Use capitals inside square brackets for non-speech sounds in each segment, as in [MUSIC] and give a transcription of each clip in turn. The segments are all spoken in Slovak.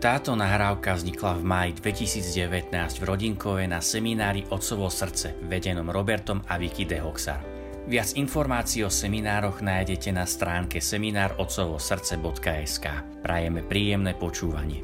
Táto nahrávka vznikla v máji 2019 v Rodinkove na seminári Otcovo srdce, vedenom Robertom a Vicky de Hoxar. Viac informácií o seminároch nájdete na stránke seminárotcovosrdce.sk. Prajeme príjemné počúvanie.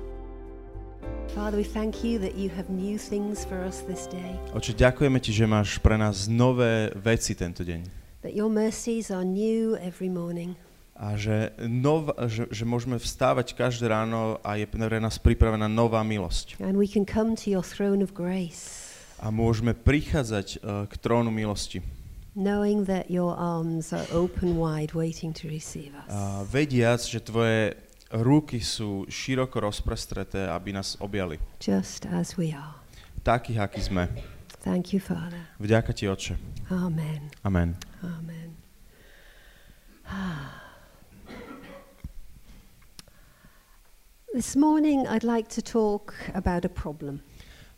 Father, we thank you that you have new things for us this day, Oče, ďakujeme ti, že máš pre nás nové veci tento deň. that your mercies are new every morning. A že, nov, že, že môžeme vstávať každé ráno a je pre nás pripravená nová milosť. And we can come to your throne of grace, A môžeme prichádzať uh, k trónu milosti. knowing that your arms are open wide, waiting to receive us. A vediac, že tvoje ruky sú široko rozprestreté, aby nás objali. Just as we are. Takých, akí sme. Thank you, Father. Vďaka ti, Oče. Amen. Amen. Amen. This morning, I'd like to talk about a problem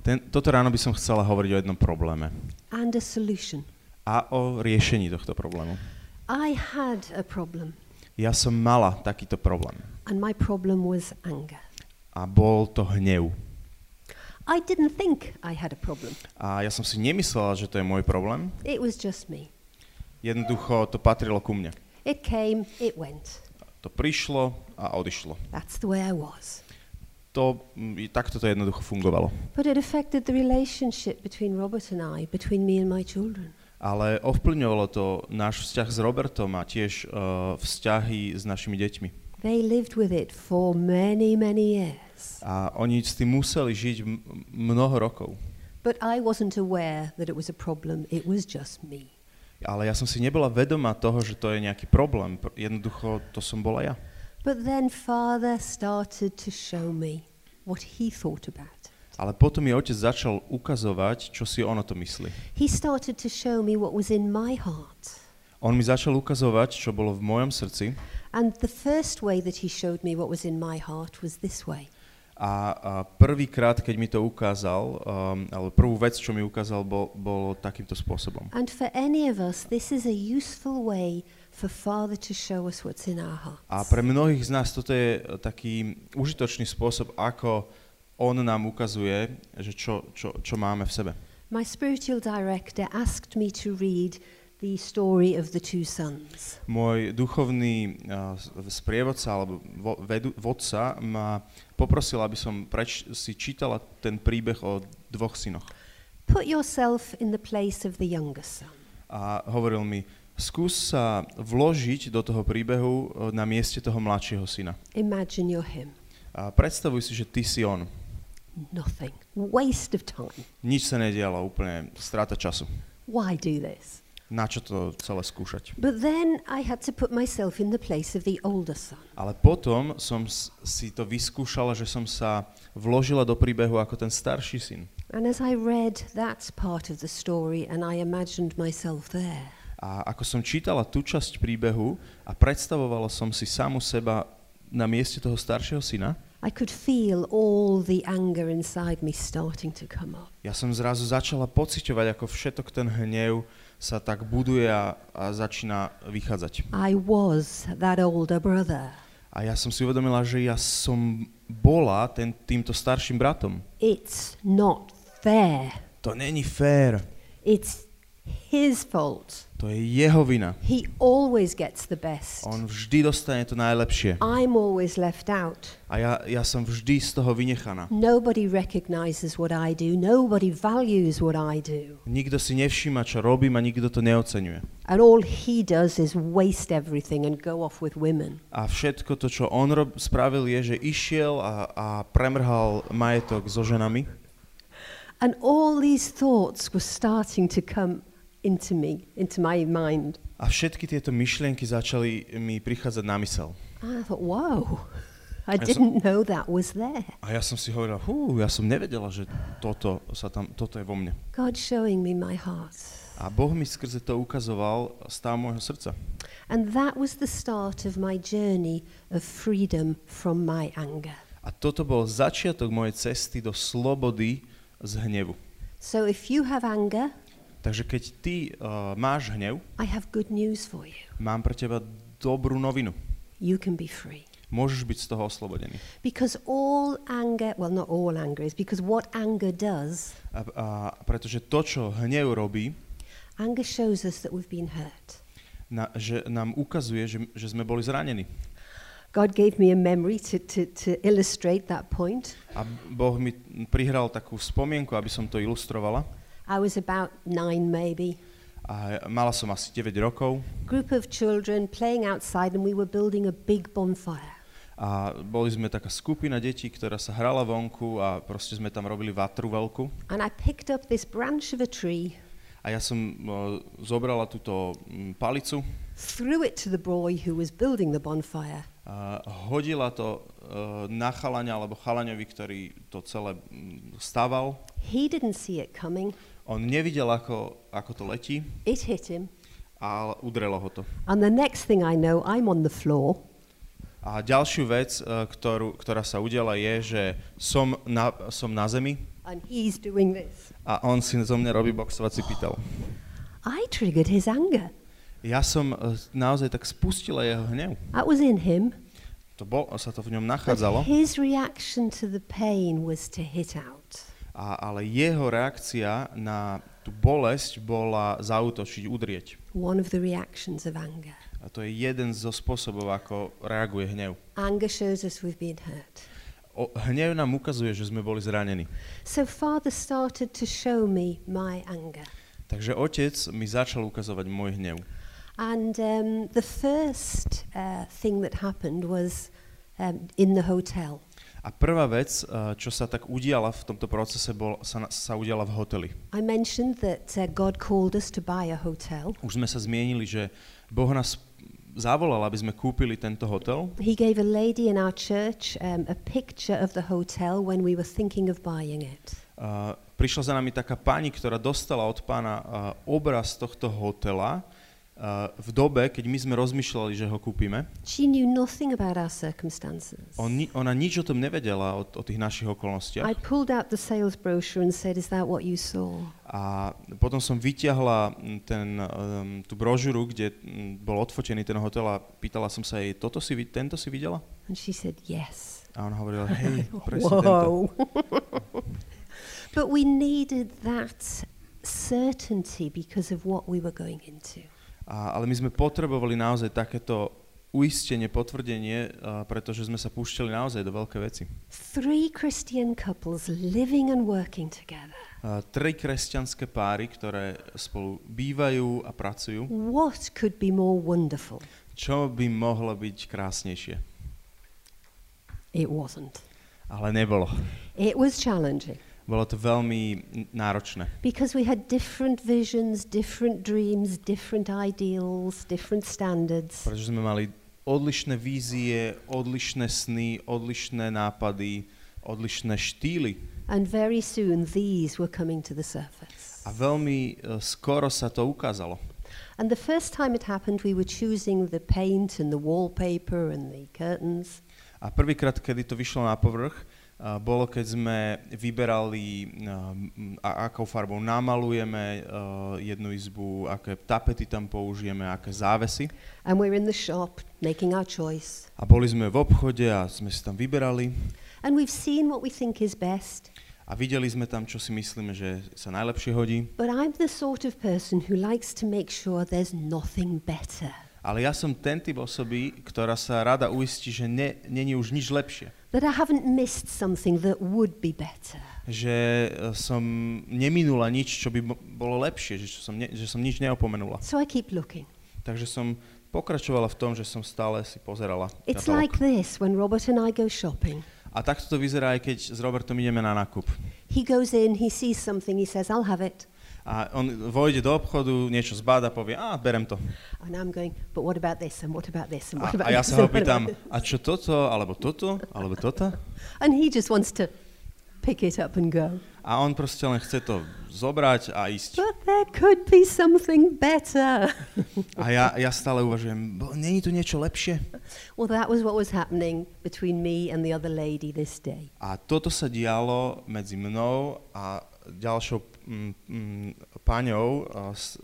Ten, toto ráno by som chcela hovoriť o jednom probléme. and a solution. A o riešení tohto problému. I had a problem, Ja som mala takýto problém. and my problem was anger. A bol to hnev. I didn't think I had a problem. A ja som si nemyslela, že to je môj problém. It was just me. Jednoducho to patrilo ku mne. It came, it went. To prišlo a odišlo. That's the way I was. To, mm, takto to jednoducho fungovalo. But it affected the relationship between Robert and I, between me and my children. Ale ovplyvňovalo to náš vzťah s Robertom a tiež uh, vzťahy s našimi deťmi. They lived with it for many, many years. A oni s tým museli žiť mnoho rokov. But I wasn't aware that it was a problem, it was just me. Ale ja som si nebola vedomá toho, že to je nejaký problém. Pr- Jednoducho to som bola ja. But then Father started to show me what he thought about. Ale potom mi otec začal ukazovať, čo si on o to myslí. He started to show me what was in my heart. On mi začal ukazovať, čo bolo v mojom srdci And the first way that he showed me what was in my heart was this way. A, a prvýkrát, keď mi to ukázal, um, ale prvú vec, čo mi ukázal, bol, bolo takýmto spôsobom. And for any of us, this is a useful way for Father to show us what's in our hearts. A pre mnohých z nás toto je taký užitočný spôsob, ako on nám ukazuje, že čo, čo, čo máme v sebe. My spiritual director asked me to read the story of the two sons. Môj duchovný uh, sprievodca alebo vo, vedu, vodca ma poprosil, aby som preč, si čítala ten príbeh o dvoch synoch. Put yourself in the place of the younger son. A hovoril mi, skús sa vložiť do toho príbehu e, na mieste toho mladšieho syna. Imagine you're him. A predstavuj si, že ty si on. Nothing. Waste of time. Nič sa nedialo, úplne strata času. Why do this? Na čo to celé skúšať? But then I had to put myself in the place of the older son. Ale potom som si to vyskúšala, že som sa vložila do príbehu ako ten starší syn. And as I read that part of the story and I imagined myself there, A ako som čítala tú časť príbehu a predstavovala som si samu seba na mieste toho staršieho syna, I could feel all the anger inside me starting to come up. ja som zrazu začala pociťovať, ako všetok ten hnev sa tak buduje a, a začína vychádzať. I was that older brother. A ja som si uvedomila, že ja som bola ten, týmto starším bratom. It's not fair. To není fér, It's his fault. to je jeho vina. He always gets the best. On vždy dostane to najlepšie. I'm always left out. A ja, ja som vždy z toho vynechaná. Nobody recognizes what I do. Nobody values what I do. Nikto si nevšíma, čo robím a nikto to neocenuje. And all he does is waste everything and go off with women. A všetko to, čo on rob, spravil, je, že išiel a, a premrhal majetok so ženami. And all these thoughts were starting to come into me, into my mind. A všetky tieto myšlienky začali mi prichádzať na mysel. And I thought, whoa, I Ja som- didn't know that was there. A ja som si hovoril, hú, ja som nevedela, že toto, sa tam, toto je vo mne. God showing me my heart. A Boh mi skrze to ukazoval stav môjho srdca. And that was the start of my journey of freedom from my anger. A toto bol začiatok mojej cesty do slobody z hnevu. So if you have anger, Takže keď ty uh, máš hnev, I have good news for you. mám pre teba dobrú novinu. You can be free. môžeš byť z toho oslobodený. Because all anger, well, not all anger is, because what anger does, A, a pretože to, čo hnev robí, anger shows us that we've been hurt. na, že nám ukazuje, že, že sme boli zranení. God gave me a memory to, to, to illustrate that point. A Boh mi prihral takú spomienku, aby som to ilustrovala. I was about nine, maybe. A mala som asi 9 rokov Group of children playing outside, and we were building a big bonfire. a boli sme taká skupina detí, ktorá sa hrala vonku a proste sme tam robili vatru veľkú. And I picked up this branch of a tree, A ja som uh, zobrala túto palicu threw it to the boy who was building the bonfire, a hodila to uh, na chalaňa alebo chalaňovi, ktorý to celé staval. He didn't see it coming. On nevidel, ako, ako to letí, It hit him. ale udrelo ho to. And the next thing I know, I'm on the floor. A ďalšiu vec, uh, ktorú, ktorá sa udiala, je, že som na, som na zemi And he's doing this. a on si zo mňa robí boxovací pytel. I triggered his anger. Ja som uh, naozaj tak spustila jeho hnev. That was in him. To bol, sa to v ňom But nachádzalo, his reaction to the pain was to hit out. A, ale jeho reakcia na tú bolesť bola zautočiť, udrieť. One of the reactions of anger. A to je jeden zo spôsobov, ako reaguje hnev. Anger shows us we've been hurt. O, hnev nám ukazuje, že sme boli zranení. So Father started to show me my anger. Takže otec mi začal ukazovať môj hnev. And um, the first uh, thing that happened was um, in the hotel. A prvá vec, uh, čo sa tak udiala v tomto procese, bol, sa, sa udiala v hoteli. I mentioned that uh, God called us to buy a hotel. Už sme sa zmienili, že Boh nás zavolal, aby sme kúpili tento hotel. He gave a lady in our church um, a picture of the hotel when we were thinking of buying it. Uh, prišla za nami taká pani, ktorá dostala od pána uh, obraz tohto hotela uh, v dobe, keď my sme rozmýšľali, že ho kúpime. She knew nothing about our circumstances. On, ona nič o tom nevedela, o, o tých našich okolnostiach. I pulled out the sales brochure and said, Is that what you saw? A potom som vyťahla mm, ten, um, tú brožuru, kde mm, bol odfotený ten hotel a pýtala som sa jej, toto si, tento si videla? And she said, Yes. A ona hovorila, hej, [LAUGHS] presne tento. But we needed that certainty because of what we were going into. A, ale my sme potrebovali naozaj takéto uistenie, potvrdenie, a, pretože sme sa púšťali naozaj do veľké veci. Three Christian couples living and working together. A, tri kresťanské páry, ktoré spolu bývajú a pracujú. What could be more wonderful? Čo by mohlo byť krásnejšie? It wasn't. Ale nebolo. It was challenging Bolo to veľmi náročné. because we had different visions, different dreams, different ideals, different standards. Pretože sme mali odlišné vízie, odlišné sny, odlišné nápady, odlišné štýly. And very soon these were coming to the surface. A veľmi e, skoro sa to ukázalo. And the first time it happened, we were choosing the paint and the wallpaper and the curtains. A prvýkrát, kedy to vyšlo na povrch, bolo, keď sme vyberali, a, akou farbou namalujeme jednu izbu, aké tapety tam použijeme, aké závesy. And we're in the shop making our choice. A boli sme v obchode a sme si tam vyberali And we've seen what we think is best. a videli sme tam, čo si myslíme, že sa najlepšie hodí. But I'm the sort of person who likes to make sure there's nothing better. Ale ja som ten typ osoby, ktorá sa rada uistí, že ne, není už nič lepšie. That I haven't missed something that would be better. Že e, som neminula nič, čo by bolo lepšie, že som, ne, že som nič neopomenula. So I keep looking. Takže som pokračovala v tom, že som stále si pozerala It's katalóg. like this when Robert and I go shopping. A takto to vyzerá aj keď s Robertom ideme na nákup. He goes in, he sees something, he says, I'll have it. A on vojde do obchodu, niečo zbáda, povie, a berem to. And I'm going, but what about this and what about this and A, what about a ja sa ho pýtam, this?" a čo toto, alebo toto, alebo toto? [LAUGHS] And he just wants to pick it up and go. A on proste len chce to zobrať a ísť. But there could be something better. A ja, ja stále uvažujem, "Bo není tu niečo lepšie? well, that was what was happening between me and the other lady this day. A toto sa dialo medzi mnou a ďalšou mm, mm, paňou s,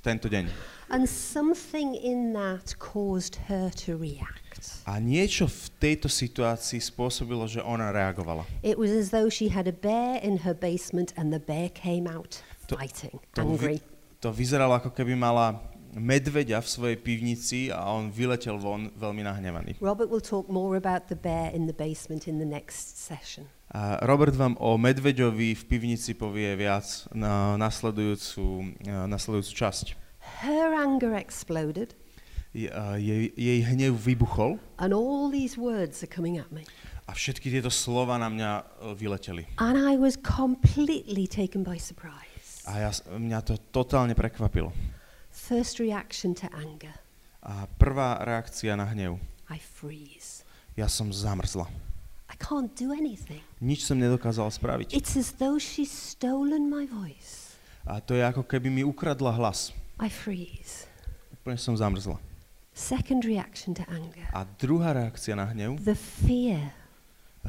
tento deň. And something in that caused her to react. A niečo v tejto situácii spôsobilo, že ona reagovala. It was as though she had a bear in her basement and the bear came out To- fighting, To, angry. vy, to vyzeralo, ako keby mala medveďa v svojej pivnici a on vyletel von veľmi nahnevaný. Robert will talk more about the bear in the basement in the next session. A Robert vám o medveďovi v pivnici povie viac na nasledujúcu, na nasledujúcu časť. Her anger exploded, Je- a Jej, jej hnev vybuchol and all these words are coming at me. a všetky tieto slova na mňa e, vyleteli. And I was completely taken by surprise. A ja, mňa to totálne prekvapilo. First reaction to anger A prvá reakcia na hnev. I freeze. Ja som zamrzla. Can't do anything. Nič som nedokázal spraviť. It's as though she's stolen my voice. A to je ako keby mi ukradla hlas. I freeze. Úplne som zamrzla. Second reaction to anger A druhá reakcia na hnev, the fear.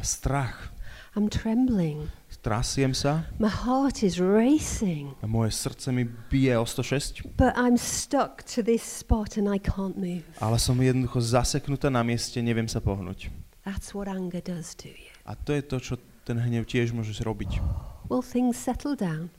strach. I'm trembling. Trasiem sa My heart is racing, a moje srdce mi bije o 106, but I'm stuck to this spot and I can't move. ale som jednoducho zaseknutá na mieste, neviem sa pohnúť. That's what anger does to you. A to je to, čo ten hnev tiež môže robiť. Well, things settled down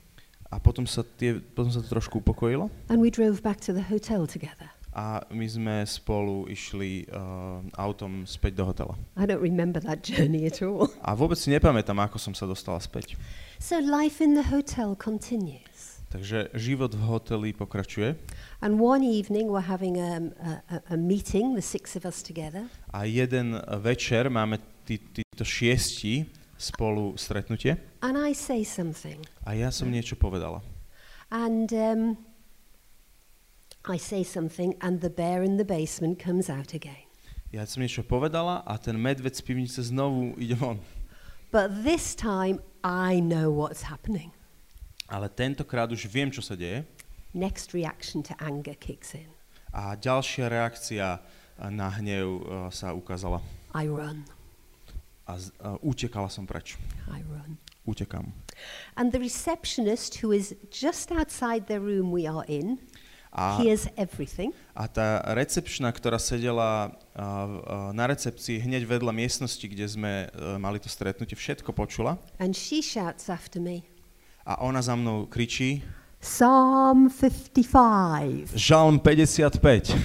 A potom sa, tie, potom sa to trošku upokojilo and we drove back to the hotel together. a my sme spolu išli uh, autom späť do hotela. I don't remember that journey at all. [LAUGHS] A vôbec si nepamätám, ako som sa dostala späť. So life in the hotel continues. Takže život v hoteli pokračuje And one evening we're having a, a, a meeting, the six of us together, a jeden večer máme tí, títo šiesti spolu stretnutie and I say something. a ja som niečo povedala. And um, I say something, and the bear in the basement comes out again. Ja som niečo povedala a ten medveď z pivnice znovu ide von. But this time I know what's happening. Ale tentokrát už viem, čo sa deje Next reaction to anger kicks in. a ďalšia reakcia na hnev uh, sa ukázala. I run. A z, uh, utekala som preč. I run. Utekám. And the receptionist, who is just outside the room we are in, A, hears everything. a tá recepčná, ktorá sedela uh, uh, na recepcii hneď vedľa miestnosti, kde sme uh, mali to stretnutie, všetko počula. And she shouts after me, A ona za mnou kričí, Psalm 55. Žalm 55.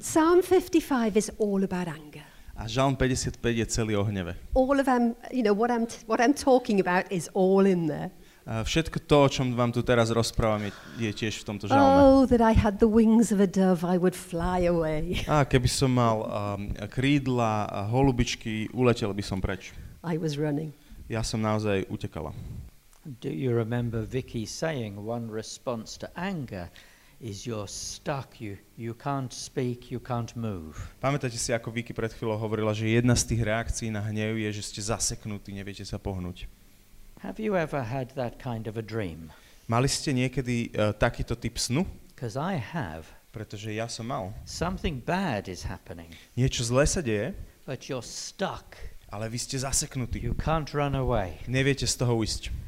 Psalm 55 is all about anger. A Žalm 55 je celý o hneve. All of um, you know what I'm what I'm talking about is all in there. A všetko to, o čom vám tu teraz rozprávam, je, je tiež v tomto žalme. Oh, that I had the wings of a dove, I would fly away. A keby som mal um, krídla holubičky, uletel by som preč. I was running. Ja som naozaj utekala. Do you remember Vicky saying one response to anger is you're stuck, you, you can't speak, you can't move? Pamätáte si, ako Vicky pred chvíľou hovorila, že jedna z tých reakcií na hnev je, že ste zaseknutí, neviete sa pohnúť. Have you ever had that kind of a dream? Mali ste niekedy uh, takýto typ snu? Because I have. Pretože ja som mal. Something bad is happening, Niečo zlé sa deje, but you're stuck. ale vy ste zaseknutí. You can't run away. Neviete z toho ujsť.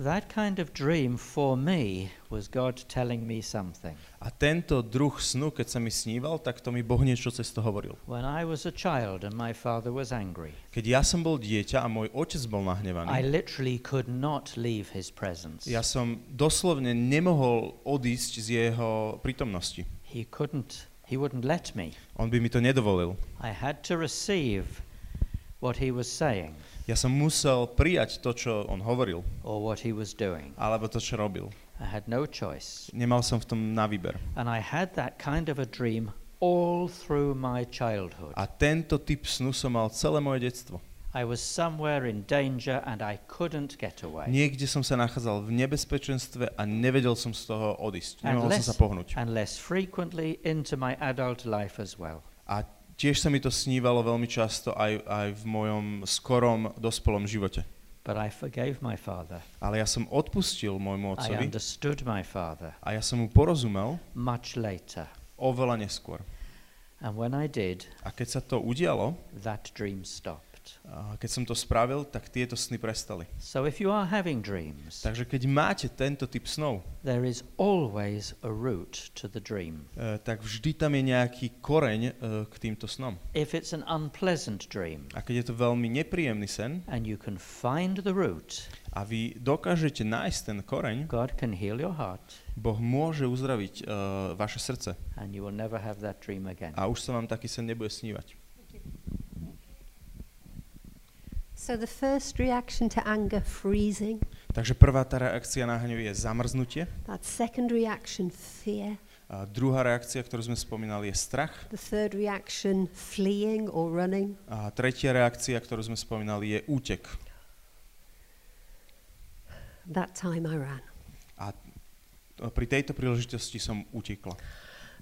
That kind of dream for me was God telling me something. A tento druh snu, keď sa mi sníval, tak to mi Boh niečo cez to hovoril. When I was a child and my father was angry, Keď ja som bol dieťa a môj otec bol I nahnevaný, literally could not leave his presence. ja som doslovne nemohol odísť z jeho prítomnosti. He couldn't, he wouldn't let me. On by mi to nedovolil. I had to receive what he was saying Ja som musel prijať to, čo on hovoril, or what he was doing. alebo to, čo robil. I had no choice. Nemal som v tom na výber. And I had that kind of a dream all through my childhood. A tento typ snu som mal celé moje detstvo. I was somewhere in danger and I couldn't get away. Niekde som sa nachádzal v nebezpečenstve a nevedel som z toho odísť. Nemohol som sa pohnúť. and less frequently into my adult life as well. A tiež sa mi to snívalo veľmi často aj, aj v mojom skorom dospelom živote. But I forgave my father. Ale ja som odpustil môjmu I otcovi understood my father a ja som mu porozumel much later. oveľa neskôr. And when I did, A keď sa to udialo, that dream stopped. A keď som to spravil, tak tieto sny prestali. So if you are having dreams, Takže keď máte tento typ snov, there is always a root to the dream. e, tak vždy tam je nejaký koreň e, k týmto snom. If it's an unpleasant dream A keď je to veľmi nepríjemný sen and you can find the root, a vy dokážete nájsť ten koreň, God can heal your heart Boh môže uzdraviť e, vaše srdce and you will never have that dream again. a už sa vám taký sen nebude snívať. So the first reaction to anger, freezing. Takže prvá tá reakcia na hnev je zamrznutie. That second reaction, fear. A druhá reakcia, ktorú sme spomínali, je strach. The third reaction, fleeing or running. A tretia reakcia, ktorú sme spomínali, je útek. That time I ran. A pri tejto príležitosti som utekla.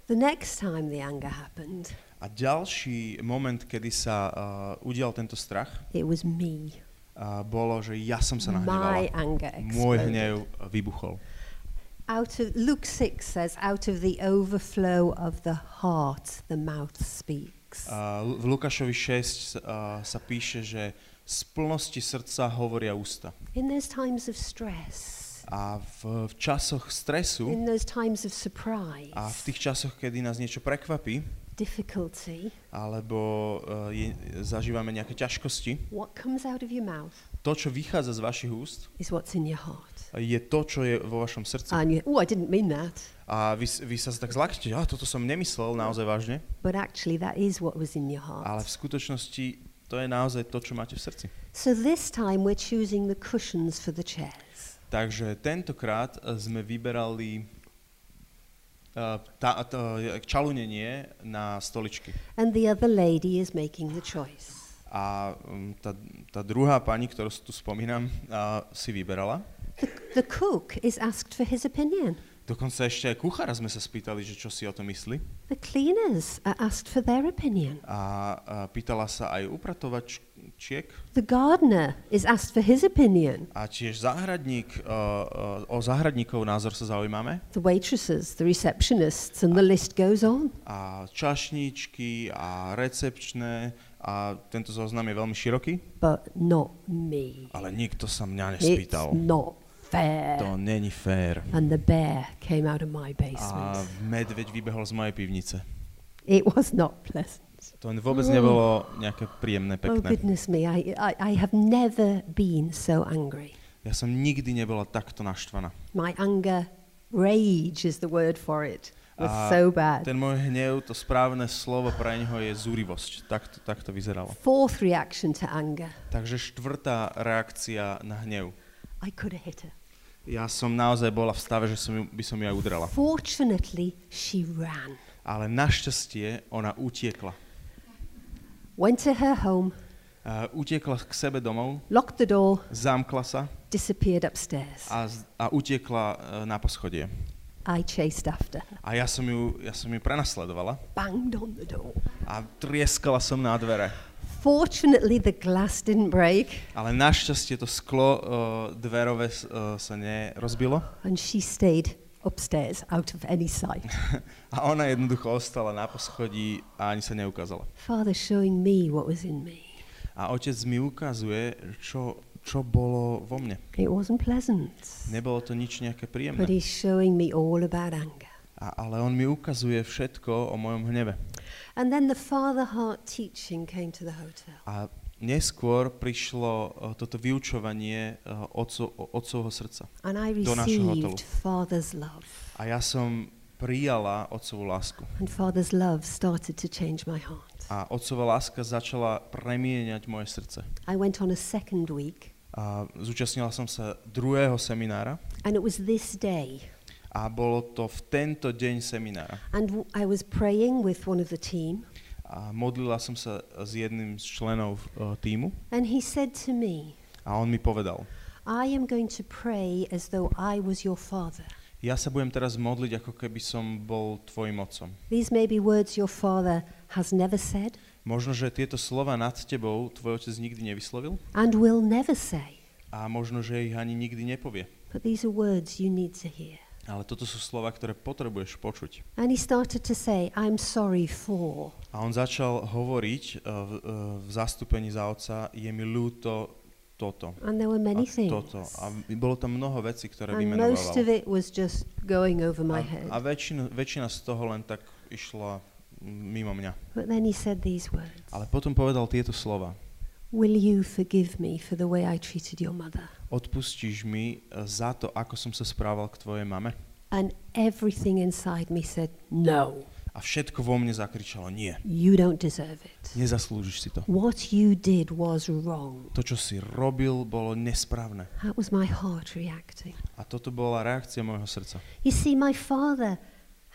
The next time the anger happened, A ďalší moment, kedy sa uh, udial tento strach, it was me. uh, bolo, že ja som sa My nahnevala. anger Môj hnev vybuchol. Out of Luke 6 says, out of the overflow of the heart, the mouth speaks. Uh, v Lukášovi 6 uh, sa píše, že z plnosti srdca hovoria ústa. In those times of stress, A v, v časoch stresu in those times of surprise, a v tých časoch, kedy nás niečo prekvapí, difficulty, alebo uh, je, zažívame nejaké ťažkosti, what comes out of your mouth to, čo vychádza z vašich úst, is what's in your heart. je to, čo je vo vašom srdci. And you, oh, I didn't mean that. A vy, vy sa tak zlaknete, a toto som nemyslel naozaj vážne, But actually, that is what was in your ale heart. v skutočnosti to je naozaj to, čo máte v srdci. So this time, we're choosing the cushions for the chairs. Takže tentokrát e, sme vyberali tá, tá, čalunenie na stoličky. And the other lady is making the choice. A um, tá, tá druhá pani, ktorú tu spomínam, uh, si vyberala. The cook is asked for his opinion. Dokonca ešte aj kuchára sme sa spýtali, že čo si o to myslí. The cleaners are asked for their opinion. A, a pýtala sa aj upratovačiek The gardener is asked for his opinion. a tiež záhradník, uh, uh, o záhradníkov názor sa zaujímame. The waitresses, the receptionists, and the list goes on. A čašníčky a recepčné a tento zoznam je veľmi široký, But not me. ale nikto sa mňa It's nespýtal. not fair. To není fér. And the bear came out of my A basement. medveď vybehol z mojej pivnice. It was not pleasant. To vôbec nebolo nejaké príjemné, Oh, pekné. goodness me. I, I, I have never been so angry. Ja som nikdy nebola takto naštvaná. My anger, rage is the word for it, was A so bad. Ten môj hnev, to správne slovo pre neho je zúrivosť. Tak to, tak to vyzeralo. Fourth reaction to anger Takže štvrtá reakcia na hnev. I could have hit her. Ja som naozaj bola v stave, že som ju, by som ju aj udrala. Fortunately, she ran, Ale našťastie ona utiekla. Went to her home, Uh, utiekla k sebe domov, locked the door, zamkla sa disappeared upstairs. a, z- a utiekla uh, na poschodie. I chased after her, A ja som ju, ja som ju prenasledovala banged on the door. a trieskala som na dvere. Fortunately, the glass didn't break, Ale našťastie to sklo uh, dverové uh, sa nerozbilo and she stayed upstairs out of any sight. [LAUGHS] a ona jednoducho ostala na poschodí a ani sa neukázala. Father showing me what was in me. A otec mi ukazuje, čo, čo bolo vo mne. It wasn't pleasant, Nebolo to nič nejaké but príjemné. he's showing me all about anger. A, ale on mi ukazuje všetko o mojom hneve. And then the father heart teaching came to the hotel. A neskôr prišlo uh, toto vyučovanie uh, otco, otcovho srdca. And I Do našeho hotelu. father's love. A ja som prijala otcovú lásku. And father's love started to change my heart. A otcová láska začala premieňať moje srdce. I went on a second week, A zúčastnila som sa druhého seminára and it was this day. a bolo to v tento deň seminára. And I was praying with one of the team, A modlila som sa s jedným z členov uh, týmu and he said to me, a on mi povedal, I am going to pray as though I was your father. ja sa budem teraz modliť, ako keby som bol tvojim otcom. These may be words your father has never said Možno, že tieto slova nad tebou tvoj otec nikdy nevyslovil and will never say, a možno, že ich ani nikdy nepovie. but these are words you need to hear. Ale toto sú slova, ktoré potrebuješ počuť. And he started to say, I'm sorry for. A on začal hovoriť uh, v, uh, v zastúpení za otca, je mi ľúto toto. And there were A many things. toto. A bolo tam mnoho vecí, ktoré And most of vymenoval. it was just going over my A, head. a väčšina, väčšina z toho len tak išla mimo mňa. But then he said these words Ale potom povedal tieto slova. Will you forgive me for the way I treated your mother? Odpustíš mi e, za to, ako som sa správal k tvojej mame? And everything inside me said, No, A všetko vo mne zakričalo, nie, you don't deserve it. nezaslúžiš si to. What you did was wrong. To, čo si robil, bolo nesprávne. That was my heart reacting. A toto bola reakcia môjho srdca. You see, my father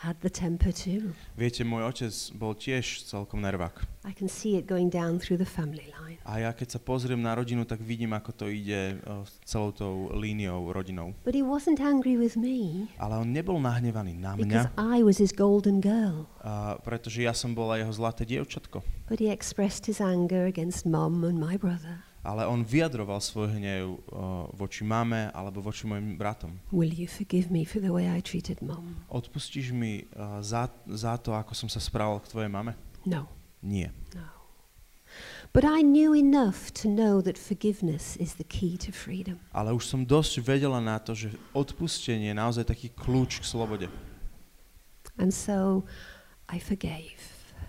had the temper too. Viete, môj otec bol tiež celkom nervák. I can see it going down through the family line. A ja keď sa pozriem na rodinu, tak vidím, ako to ide uh, celou tou líniou rodinou. But he wasn't angry with me Ale on nebol nahnevaný na because mňa, I was his golden girl. uh, pretože ja som bola jeho zlaté dievčatko. But he expressed his anger against mum and my brother. Ale on vyjadroval svoj hnev uh, voči mame alebo voči mojim bratom. Will you forgive me for the way I treated mum? Odpustíš mi uh, za, za to, ako som sa správal k tvojej mame? No, Nie. no. But I knew enough to know that forgiveness is the key to freedom. Ale už som dosť vedela na to, že odpustenie je naozaj taký kľúč k slobode. And so I forgave.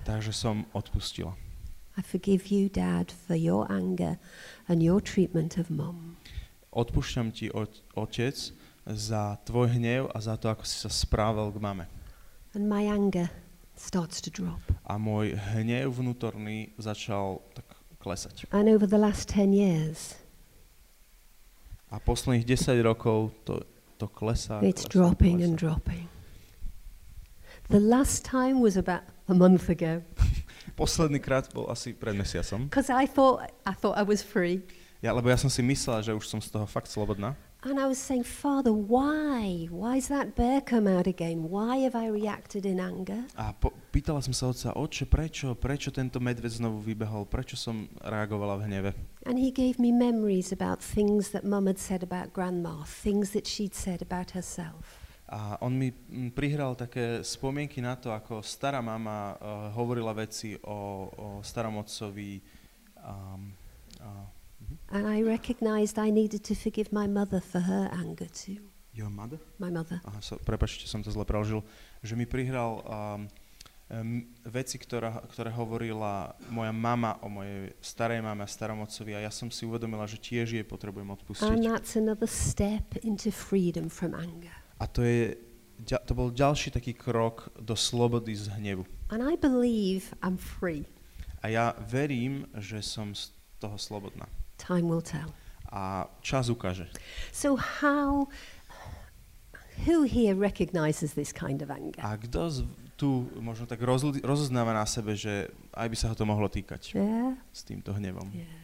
Takže som odpustila. I forgive you, Dad, for your anger and your treatment of mum. Odpúšťam ti, ot- otec, za tvoj hnev a za to, ako si sa správal k mame. And my anger starts to drop. A môj hnev vnútorný začal tak klesať. And over the last 10 years, A posledných 10 rokov to, to klesá. it's klesá, dropping klesá. and dropping. The last time was about a month ago [LAUGHS] Posledný krát bol asi pred mesiacom. because I thought I thought I was free. Ja, lebo ja som si myslela, že už som z toho fakt slobodná. And I was saying, Father, why? Why's that bear come out again? Why have I reacted in anger? A po, pýtala som sa otca, oče, prečo, prečo tento medved znovu vybehol, prečo som reagovala v hneve. And he gave me memories about things that Mum had said about Grandma, things that she'd said about herself. A on mi mm, prihral také spomienky na to, ako stará mama uh, hovorila veci o, o starom otcovi. Um, uh, And I recognized I needed to forgive my mother for her anger too. your mother? My mother. Aha, so, prepačte, som to zle preložil. Že mi prihral um, um, veci, ktorá, ktoré hovorila moja mama o mojej starej mame a starom otcovi a ja som si uvedomila, že tiež jej potrebujem And odpustiť. that's another step into freedom from anger. A to, je, to bol ďalší taký krok do slobody z hnevu. And I believe I'm free. A ja verím, že som z toho slobodná. Time will tell. A čas ukáže. So, how, who here recognizes this kind of anger? A kto z, tu možno tak rozli, rozoznáva na sebe, že aj by sa ho to mohlo týkať Yeah? s týmto hnevom. Yeah.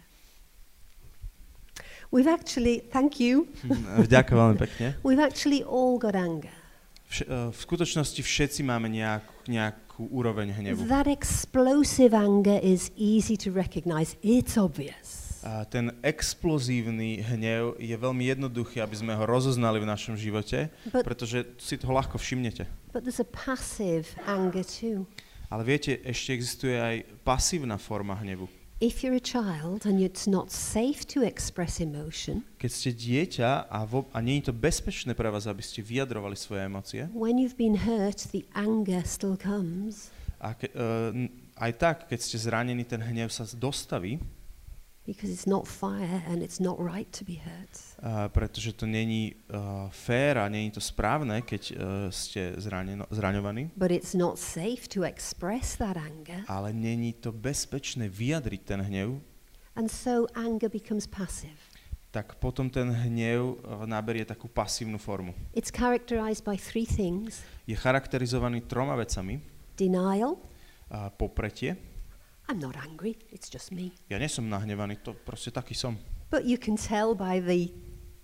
We've actually, thank you, [LAUGHS] Ďakujem veľmi pekne. we've actually all got anger. Vš- eh, v skutočnosti všetci máme nejakú, nejakú úroveň hnevu. That explosive anger is easy to recognize, it's obvious. A ten explozívny hnev je veľmi jednoduchý, aby sme ho rozoznali v našom živote, But, pretože si toho ľahko všimnete. but there's a passive anger too. Ale viete, ešte existuje aj pasívna forma hnevu. If you're a child and it's not safe to express emotion, Keď ste dieťa a, vo, a nie je to bezpečné pre vás, aby ste vyjadrovali svoje emócie, when you've been hurt, the anger still comes. a ke, uh, aj tak, keď ste zranení, ten hnev sa dostaví, because it's not fair and it's not right to be hurt. uh, pretože to není uh, fér a není to správne, keď uh, ste zraneno, zraňovaní, But it's not safe to express that anger. ale není to bezpečné vyjadriť ten hnev, And so anger becomes passive. tak potom ten hnev uh, naberie takú pasívnu formu. It's characterized by three things Je charakterizovaný troma vecami. denial. Uh, popretie. I'm not angry, it's just me. Ja nesom nahnevaný, to proste taký som. But you can tell by the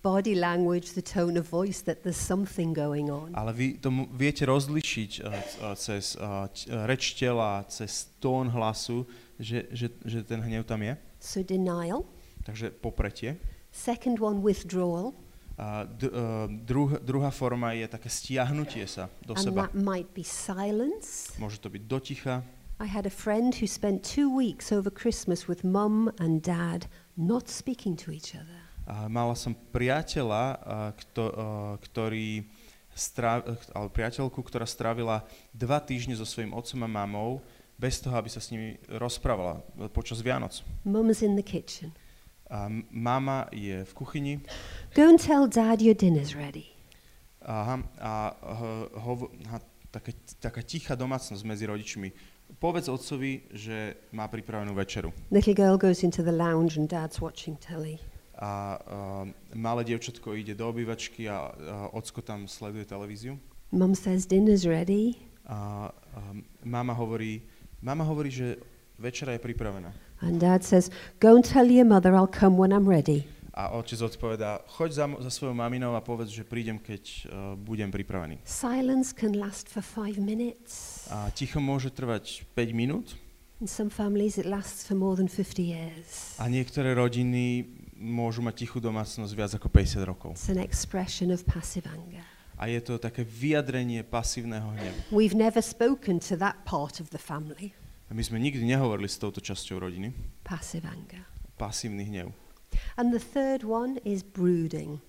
body language, the tone of voice, that there's something going on. Ale vy to viete rozlišiť uh, cez uh, reč tela, cez tón hlasu, že, že, že ten hnev tam je. So denial. Takže popretie. Second one, withdrawal. A d- uh, druh- druhá forma je také stiahnutie sa do and seba. that might be silence. Môže to byť doticha. I had a friend who spent two weeks over Christmas with mum and dad not speaking to each other. A mala som priateľa, a, kto, a, ktorý strá, alebo priateľku, ktorá strávila dva týždne so svojím otcom a mamou bez toho, aby sa s nimi rozprávala počas Vianoc. Mum's in the kitchen. A mama je v kuchyni Go and tell dad your dinner's ready. aha, a ho, ho, ha, taká, taká tichá domácnosť medzi rodičmi. Povedz otcovi, že má pripravenú večeru. Little girl goes into the lounge and dad's watching telly. A uh, malé dievčatko ide do obývačky a uh, ocko tam sleduje televíziu. Mum says dinner's ready. A um, mama hovorí, mama hovorí, že večera je pripravená. And dad says, Go and tell your mother I'll come when I'm ready. A otec odpovedá, choď za, za svojou maminou a povedz, že prídem, keď uh, budem pripravený. Silence can last for five minutes. A ticho môže trvať 5 minút In some families, it lasts for more than 50 years. a niektoré rodiny môžu mať tichú domácnosť viac ako 50 rokov. It's an expression of passive anger. A je to také vyjadrenie pasívneho hnevu. We've never spoken to that part of the family. A my sme nikdy nehovorili s touto časťou rodiny. Passive anger. Pasívny hnev. And the third one is brooding.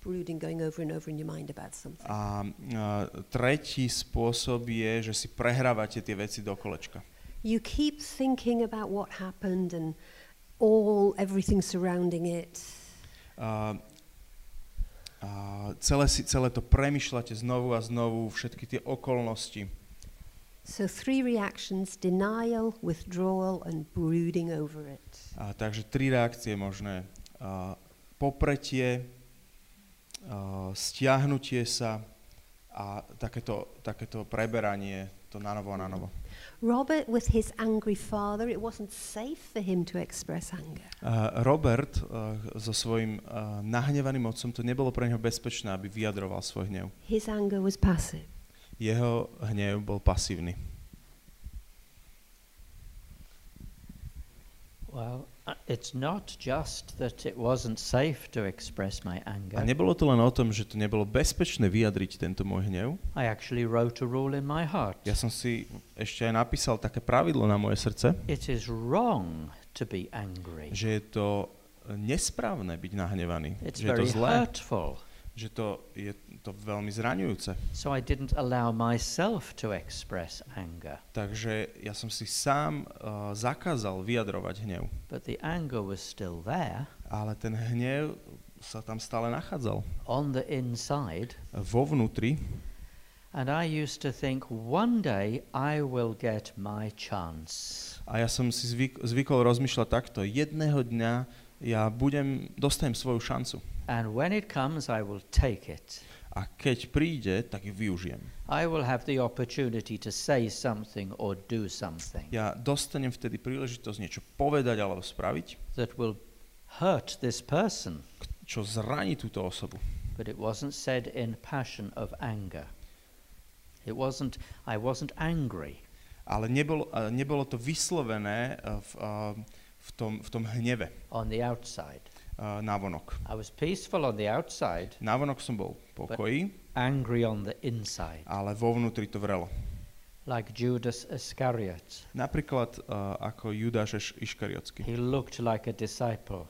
Brooding, going over and over in your mind about something. A, a tretí spôsob je, že si prehrávate tie veci do kolečka. You keep thinking about what happened and all everything surrounding it. A, a celé, si, celé to premyšľate znovu a znovu, všetky tie okolnosti. So three reactions: denial, withdrawal, and brooding over it. A, takže tri reakcie možné. A, popretie, a, stiahnutie sa a takéto, takéto preberanie to na novo a na novo. Robert, with his angry father, it wasn't safe for him to express anger. A Robert a, so svojím a, nahnevaným otcom, to nebolo pre neho bezpečné, aby vyjadroval svoj hnev. His anger was passive. Jeho hnev bol pasívny. Well, uh, it's not just that it wasn't safe to express my A anger. nebolo to len o tom, že to nebolo bezpečné vyjadriť tento môj hnev. I actually wrote a rule in my heart. Ja som si ešte aj napísal také pravidlo na moje srdce, It is wrong to be angry. že je to nesprávne byť nahnevaný. It's že je to zlé, hurtful. Že to je to veľmi zraňujúce. So I didn't allow myself to express anger. Takže ja som si sám uh, zakázal vyjadrovať hnev. But the anger was still there Ale ten hnev sa tam stále nachádzal. on the inside. Vo vnútri. And I used to think, one day I will get my chance. A ja som si zvyk, zvykol rozmýšľať takto. Jedného dňa ja budem, dostanem svoju šancu. And when it comes, I will take it. A keď príde, tak ju využijem. I will have the opportunity to say something or do something Ja dostanem vtedy príležitosť niečo povedať alebo spraviť, that will hurt this person. čo zraní túto osobu. But it wasn't said in passion of anger. It wasn't, I wasn't angry. Ale nebolo, a nebolo to vyslovené a, v, a, v, tom, v tom hneve on the outside. a, navonok. I was peaceful on the outside, Navonok som bol pokoji, angry on the inside, ale vo vnútri to vrelo. like Judas Iscariot. Napríklad a, ako Judáš Iš- Iškariotsky. He looked like a disciple,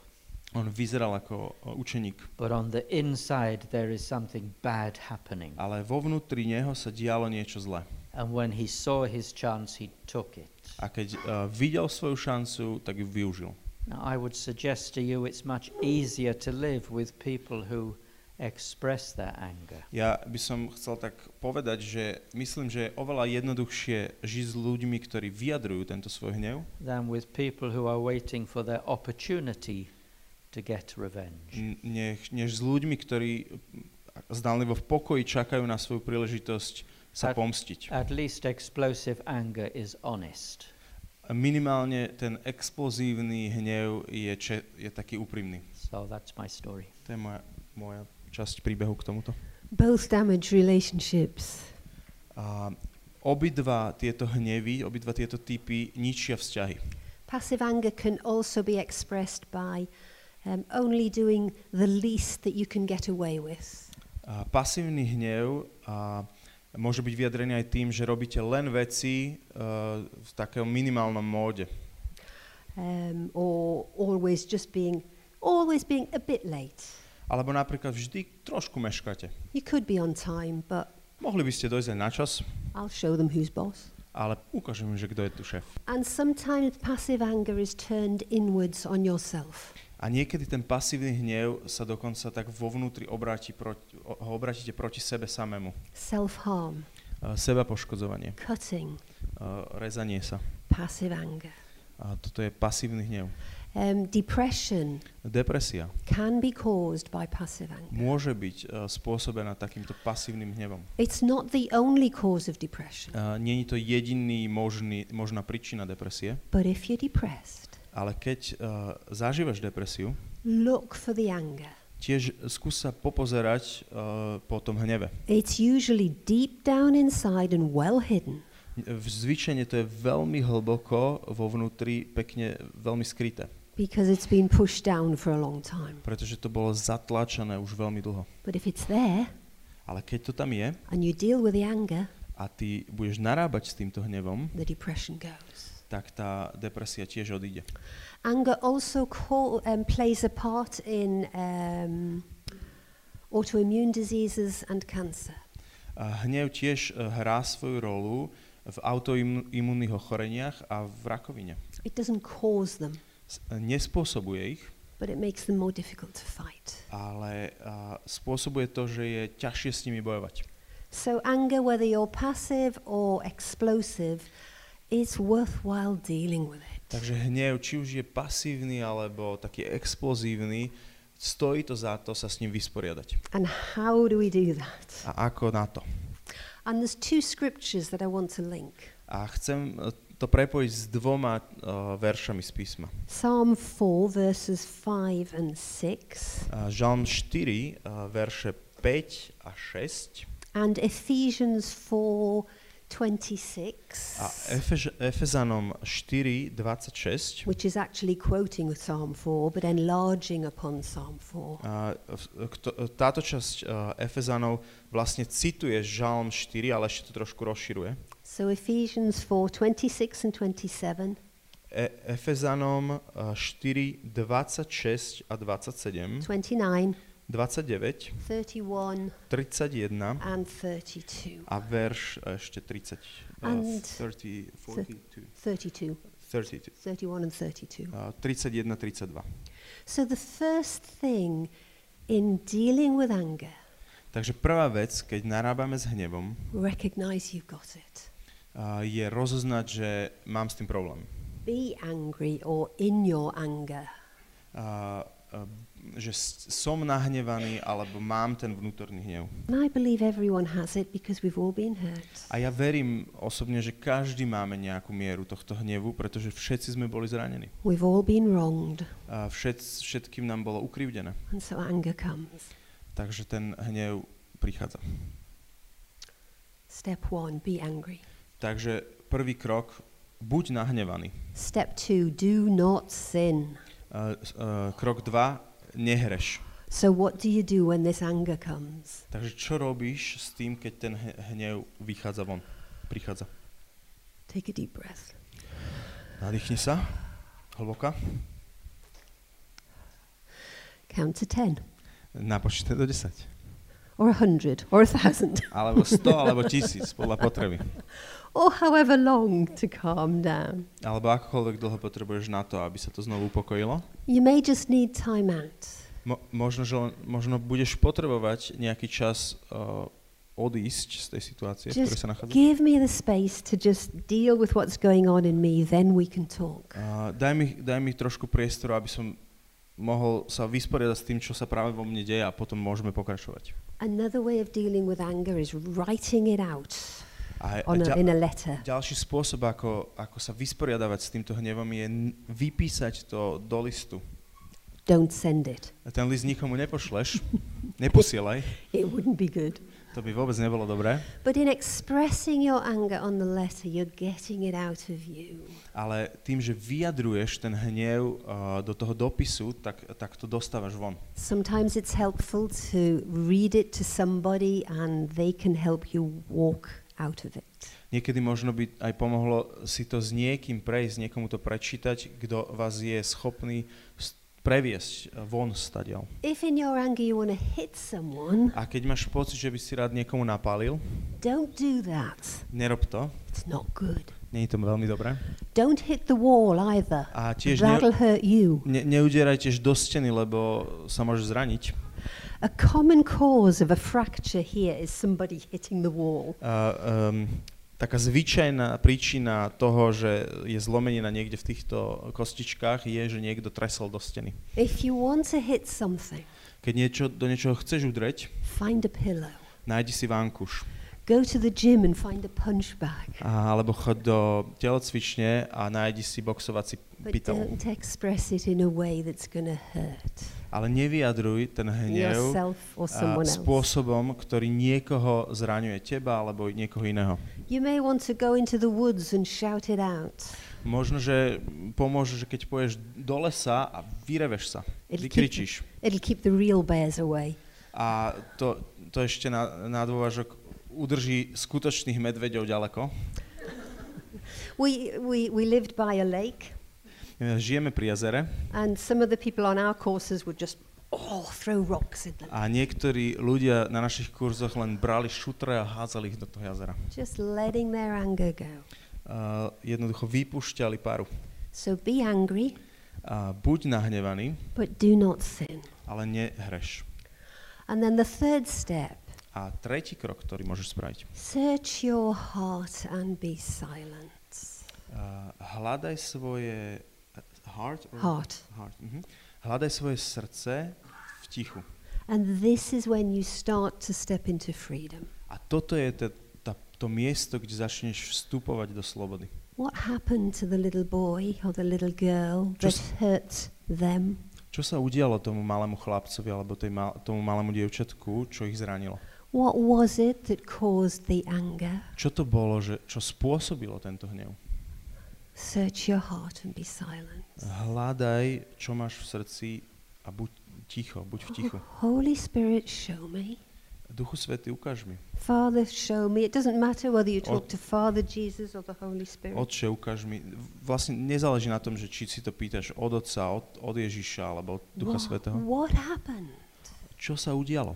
On vyzeral ako učeník, but on the inside there is something bad happening. ale vo vnútri neho sa dialo niečo zlé. And when he saw his chance, he took it. A keď a, videl svoju šancu, tak ju využil. Now, I would suggest to you it's much easier to live with people who express their anger. Ja by som chcel tak povedať, že myslím, že je oveľa jednoduchšie žiť s ľuďmi, ktorí vyjadrujú tento svoj hnev, than with people who are waiting for their opportunity to get revenge. n- než, než s ľuďmi, ktorí mm, zdánlivo v pokoji čakajú na svoju príležitosť sa At- pomstiť. At least explosive anger is honest. A Minimálne ten explozívny hnev je, če, je taký úprimný. So that's my story. To je moja, moja časť príbehu k tomuto. Both damage relationships. A obidva tieto hnevy, obidva tieto typy ničia vzťahy. Passive anger can also be expressed by um, only doing the least that you can get away with. A pasívny hnev a môže byť vyjadrený aj tým, že robíte len veci uh, v takého minimálnom móde. Um, or always just being, always being a bit late. Alebo napríklad vždy trošku meškáte. You could be on time, but Mohli by ste dojsť aj na čas, I'll show them who's boss. ale ukážem im, že kto je tu šéf. And sometimes passive anger is turned inwards on yourself. A niekedy ten pasívny hnev sa dokonca tak vo vnútri obráti proti, ho obratíte proti sebe samému. Self-harm, Uh, seba poškodzovanie, cutting, uh, rezanie sa. passive anger. A toto je pasívny hnev. Um, depression Depresia can be caused by passive anger. môže byť uh, spôsobená takýmto pasívnym hnevom. It's not the only cause of depression, Uh, Není to jediný možný, možná príčina depresie, but if you're depressed, ale keď uh, zažívaš depresiu, look for the anger. tiež skús sa popozerať uh, po tom hneve. It's usually deep down inside and well hidden. Zvyčajne to je veľmi hlboko vo vnútri, pekne veľmi skryté, because it's been pushed down for a long time. pretože to bolo zatlačené už veľmi dlho. But if it's there Ale keď to tam je and you deal with the anger, a ty budeš narábať s týmto hnevom, the depression goes. Tak tá depresia tiež odíde. Anger also call, um, plays a part in um, autoimmune diseases and cancer. A hnev tiež eh, hrá svoju rolu v autoimunných ochoreniach a v rakovine. It doesn't cause them, S- Nespôsobuje ich, but it makes them more difficult to fight. ale a, spôsobuje to, že je ťažšie s nimi bojovať. So, anger, whether you're passive or explosive, it's worthwhile dealing with it. Takže hnev, či už je pasívny alebo taký explozívny, stojí to za to sa s ním vysporiadať. And how do we do that? A ako na to? And there's two scriptures that I want to link. A chcem e, to prepojiť s dvoma uh, veršami z písma. Psalm 4, verses 5 and 6, Uh, Žalm 4, uh, verše 5 a 6 and Ephesians 4, 26, a Efež- Efezanom 4, 26 which is actually quoting Psalm 4, but enlarging upon Psalm 4. A kto- táto časť uh, Efezanov vlastne cituje Žalm 4, ale ešte to trošku rozširuje. So Ephesians 4, 26 and 27, E- Efezanom uh, 4, 26 a 27, 29, 29, 31, 31 and 32. a verš ešte 30, uh, And 30, 42, 32, 32, 31 and 32. uh, 31, 32. So the first thing in dealing with anger, Takže prvá vec, keď narábame s hnevom, recognize you've got it. uh, je rozoznať, že mám s tým problém. Be angry or in your anger. Uh, uh, že som nahnevaný, alebo mám ten vnútorný hnev. A ja verím osobne, že každý máme nejakú mieru tohto hnevu, pretože všetci sme boli zranení. We've all been wronged. A všet, všetkým nám bolo ukrivdené. And so anger comes. Takže ten hnev prichádza. Step one, be angry. Takže prvý krok, buď nahnevaný. Step two, do not sin. Uh, uh, krok dva, nehreš. So what do you do when this anger comes? Takže čo robíš s tým, keď ten hnev vychádza von, prichádza? Take a deep breath. Nadýchni sa, hlboka, Count to 10 napočítaj do 10. or a 100 or a 1000 Alebo 100, alebo 1000, podľa potreby. [LAUGHS] or however long to calm down. Alebo akokoľvek dlho potrebuješ na to, aby sa to znovu upokojilo. You may just need time out. Mo- možno, že možno budeš potrebovať nejaký čas uh, odísť z tej situácie, v ktorej Just sa nachádzaš. give me the space to just deal with what's going on in me, then we can talk. Uh, daj, mi, daj mi trošku priestoru, aby som mohol sa vysporiadať s tým, čo sa práve vo mne deje a potom môžeme pokračovať. Another way of dealing with anger is writing it out A, on a, in a letter. ďalší spôsob, ako, ako sa vysporiadavať s týmto hnevom, je vypísať to do listu. Don't send it. A ten list nikomu nepošleš, neposielaj, [LAUGHS] It wouldn't be good. To by vôbec nebolo dobré. But in expressing your anger on the letter, you're getting it out of you. Ale tým, že vyjadruješ ten hnev uh, do toho dopisu, tak, tak to dostávaš von. Sometimes it's helpful to read it to somebody and they can help you walk out of it. Niekedy možno by aj pomohlo si to s niekým prejsť, niekomu to prečítať, kto vás je schopný previesť uh, von stadiaľ. If in your anger you want to hit someone, A keď máš pocit, že by si rád niekomu napálil, don't do that. nerob to. It's not good. Nie je to veľmi dobré. Don't hit the wall either. A tiež ne, That'll hurt you. ne, neudieraj tiež do steny, lebo sa môžeš zraniť. A common cause of a fracture here is somebody hitting the wall. A, um, taká zvyčajná príčina toho, že je zlomenina niekde v týchto kostičkách, je, že niekto tresol do steny. If you want to hit something, Keď niečo, do niečoho chceš udreť, find a pillow. nájdi si vánkuš. Go to the gym and find a punch bag. A, alebo chod do telocvične a nájdi si boxovací But pytel. don't express it in a way that's to hurt Ale nevyjadruj ten hnev a, spôsobom, ktorý niekoho zraňuje, teba alebo niekoho iného. You may want to go into the woods and shout it out. Možno, že pomôže, že keď pôjdeš do lesa a vyreveš sa, It'll keep, vykričíš. it'll keep the real bears away. A to, to ešte na, na dôvažok udrží skutočných medveďov ďaleko. We, we, we lived by a lake, Žijeme pri jazere and some of the people on our courses would just oh, throw rocks in them, a niektorí ľudia na našich kurzoch len brali šutre a hádzali ich do toho jazera. just letting their anger go. Uh, jednoducho vypúšťali paru. So be angry, A buď nahnevaný, but do not sin. ale nehreš. And then the third step A tretí krok, ktorý môžeš spraviť. search your heart and be silent. Uh, hľadaj svoje heart, or- Heart. heart mhm. Hľadaj svoje srdce v tichu. And this is when you start to step into freedom. A toto je te, tá, to miesto, kde začneš vstupovať do slobody. What happened to the little boy or the little girl that Just- hurt them? Čo sa udialo tomu malému chlapcovi alebo tej mal, tomu malému dievčatku, čo ich zranilo? What was it that caused the anger? Čo to bolo, že, čo spôsobilo tento hnev? Search your heart and be silent. Hľadaj, čo máš v srdci a buď ticho, buď v tichu. Holy Spirit, show me. Duchu Svety, ukáž mi. Father, show me. It doesn't matter whether you Od- talk to Father Jesus or the Holy Spirit. Otče, ukáž mi. Vlastne nezáleží na tom, že či si to pýtaš od Otca, od, od Ježiša alebo od Ducha What, Svetého. what happened? Čo sa udialo?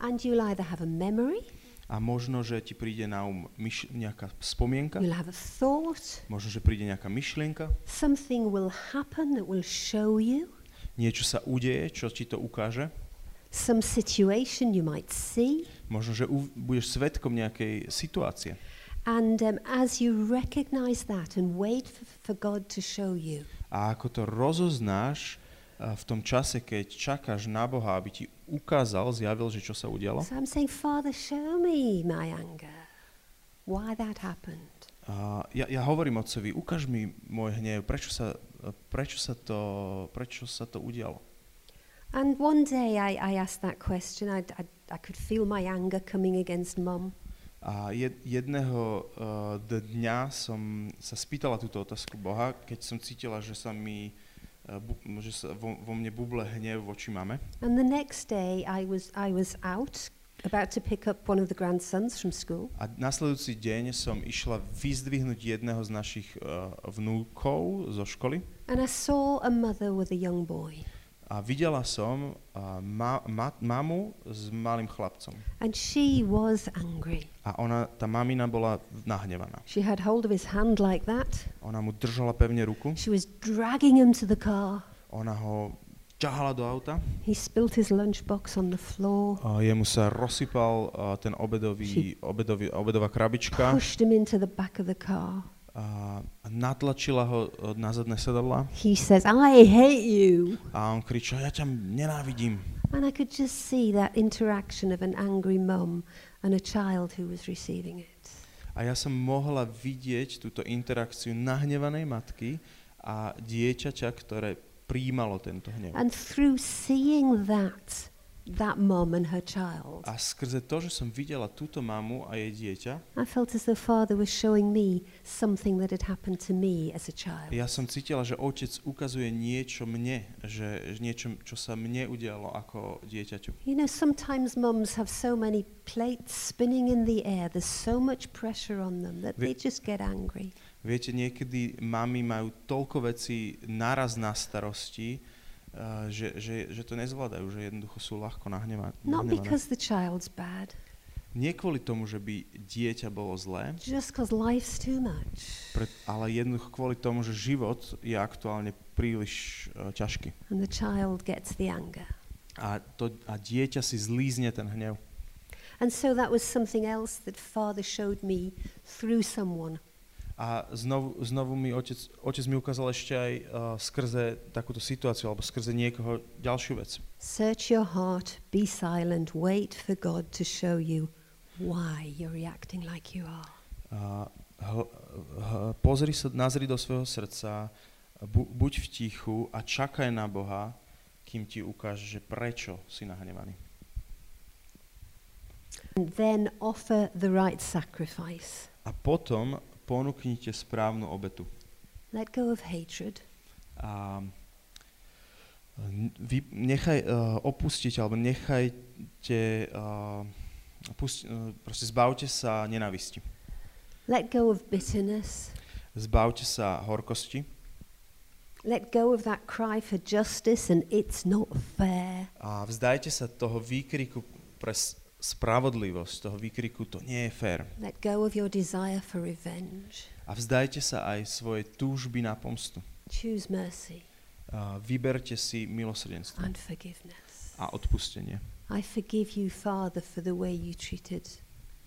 And you'll either have a memory, A možno, že ti príde na um myš- nejaká spomienka, you'll have a thought, možno, že príde nejaká myšlienka, something will happen that will show you, niečo sa udeje, čo ti to ukáže, some situation you might see. možno, že u- budeš svetkom nejakej situácie. And um, as you recognize that and wait for, for God to show you, A ako to rozoznáš v tom čase, keď čakáš na Boha, aby ti ukázal, zjavil, že čo sa udialo. so I'm saying, Father, show me my anger, why that happened. A ja, ja hovorím otcovi, ukáž mi môj hnev, prečo sa, prečo sa, to, prečo sa to udialo. And one day I, I asked that question. I, I, I could feel my anger coming against mum. A jed, jedného uh, dňa som sa spýtala túto otázku Boha, keď som cítila, že sa mi že sa vo, vo mne buble hnev voči mame. And the next day I was, I was out about to pick up one of the grandsons from school. A nasledujúci deň som išla vyzdvihnúť jedného z našich uh, vnúkov zo školy And I saw a mother with a young boy. A videla som ma, ma, mamu s malým chlapcom. And she was angry. A ona, tá mamina bola nahnevaná. She had hold of his hand like that. Ona mu držala pevne ruku, She was dragging him to the car. ona ho ťahala do auta, He spilt his lunchbox on the floor, a jemu sa rozsypal uh, ten obedový, obedový, obedová krabička pushed him into the back of the car. A, natlačila ho uh, na zadné sedadla He says, I hate you. a on kričal, ja ťa nenávidím. And I could just see that interaction of an angry mum and a child who was receiving it. A ja som mohla vidieť túto interakciu nahnevanej matky a dieťaťa, ktoré príjmalo tento hnev. And through seeing that, that mom and her child, A skrze to, že som videla túto mamu a jej dieťa, I felt as though Father was showing me something that had happened to me as a child. ja som cítila, že otec ukazuje niečo mne, že niečo, čo sa mne udialo ako dieťaťu. You know, sometimes mums have so many plates spinning in the air, there's so much pressure on them that they just get angry. Viete, niekedy mami majú toľko vecí naraz na starosti, uh, že, že, že to nezvládajú, že jednoducho sú ľahko nahneva- Not nahnevané. because the child's bad, Nie kvôli tomu, že by dieťa bolo zlé, just because life's too much. pre, ale jednoducho kvôli tomu, že život je aktuálne príliš uh, ťažký. And the child gets the anger. A, to, a dieťa si zlízne ten hnev. And so that was something else that Father showed me through someone. A znovu, znovu mi otec, otec mi ukázal ešte aj uh, skrze takúto situáciu, alebo skrze niekoho ďalšiu vec. Search your heart, be silent, wait for God to show you why you're reacting like you are. A h, h, pozri sa, nazri do svojho srdca, bu, buď v tichu a čakaj na Boha, kým ti ukáže, že prečo si nahnevaný. And then offer the right sacrifice. A potom ponúknite správnu obetu. Let go of hatred. A vy, nechaj, uh, opustiť, alebo nechajte, uh, pusti, uh, proste zbavte sa nenavisti. Let go of bitterness. Zbavte sa horkosti Let go of that cry for justice and it's not fair. a vzdajte sa toho výkriku pre spravodlivosť, toho výkriku to nie je fér. Let go of your desire for revenge. A vzdajte sa aj svoje túžby na pomstu. Choose mercy A vyberte si milosrdenstvo and forgiveness. a odpustenie. I forgive you, Father, for the way you treated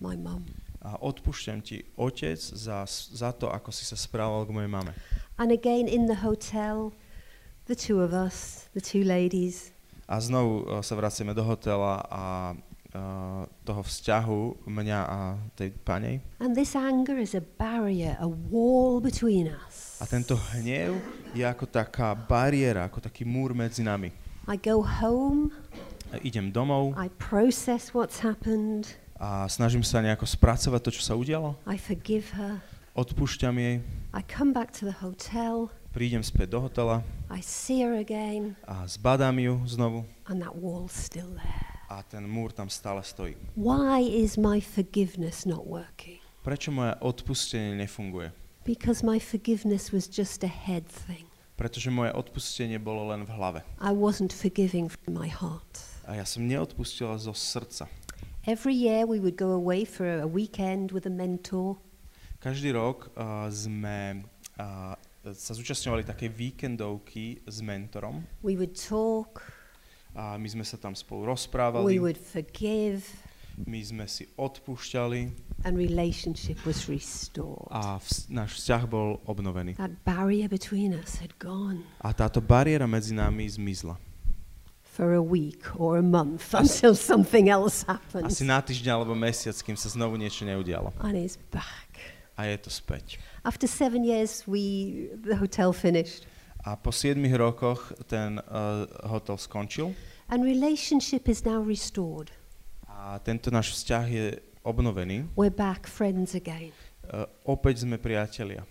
my mum. A odpúšťam ti, otec, za, za to, ako si sa správal k mojej mame. And again in the hotel, the two of us, the two ladies, A znovu uh, sa vraciame do hotela a uh, toho vzťahu mňa a tej panej. and this anger is a barrier, a wall between us. A tento hnev je ako taká bariéra, ako taký múr medzi nami. I go home, A idem domov I process what's happened, a snažím sa nejako spracovať to, čo sa udialo. I forgive her, Odpúšťam jej, I come back to the hotel, prídem späť do hotela I see her again, a zbadám ju znovu and that wall's still there. A ten múr tam stále stojí. Why is my forgiveness not working? Prečo moje odpustenie nefunguje? Because my forgiveness was just a head thing. Pretože moje odpustenie bolo len v hlave. I wasn't forgiving from my heart. A ja som neodpustila zo srdca. Every year we would go away for a weekend with a mentor. Každý rok uh, sme uh, sa zúčastňovali také víkendovky s mentorom We would talk, a my sme sa tam spolu we rozprávali, would forgive, my sme si odpúšťali and relationship was restored. a vz- náš vzťah bol obnovený. That barrier between us had gone A táto bariéra medzi nami zmizla. for a week or a month until something else happened. Asi na týždeň alebo mesiac, kým sa znovu niečo neudialo. And it's back. A je to späť. After seven years, we the hotel finished, A po 7 rokoch ten uh, hotel skončil and relationship is now restored. a tento náš vzťah je obnovený. We're back friends again. Uh, opäť sme priatelia.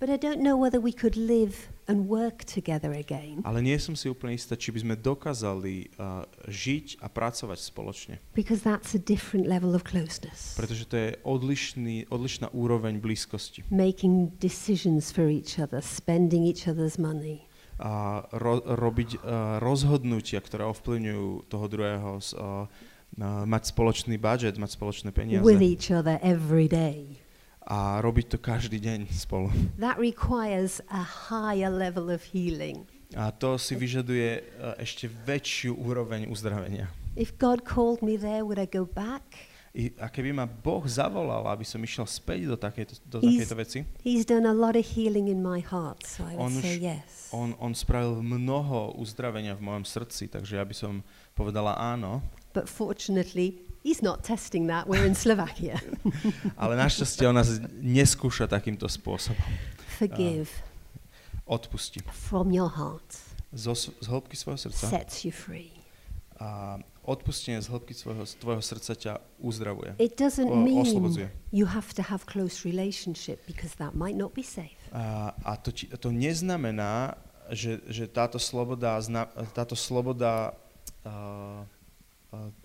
But I don't know whether we could live and work together again Ale nie som si úplne istá, či by sme dokázali uh, žiť a pracovať spoločne. because that's a different level of closeness. Pretože to je odlišný, odlišná úroveň blízkosti. Making decisions for each other, spending each other's money. A ro- robiť uh, rozhodnutia, ktoré ovplyvňujú toho druhého, s, uh, uh, mať spoločný budget, mať spoločné peniaze with each other every day. A robiť to každý deň spolu. That requires a higher level of healing. A to si vyžaduje uh, ešte väčšiu úroveň uzdravenia. If God called me there, would I go back? I, a keby ma Boh zavolal, aby som išiel späť do takejto, do takejto veci, He's done a lot of healing in my heart, so I would On say yes. on, on spravil mnoho uzdravenia v mojom srdci, takže ja by som povedala áno, But fortunately, he's not testing that. We're in Slovakia. [LAUGHS] ale našťastie on nás neskúša takýmto spôsobom. Forgive Odpusti. from your heart Zo, z hĺbky svojho srdca sets you free. A odpustenie z hĺbky svojho, tvojho srdca ťa uzdravuje. It doesn't O- mean oslobodzuje. you have to have close relationship because that might not be safe. A, a to, ti, to neznamená, že, že táto sloboda, zna, táto sloboda a,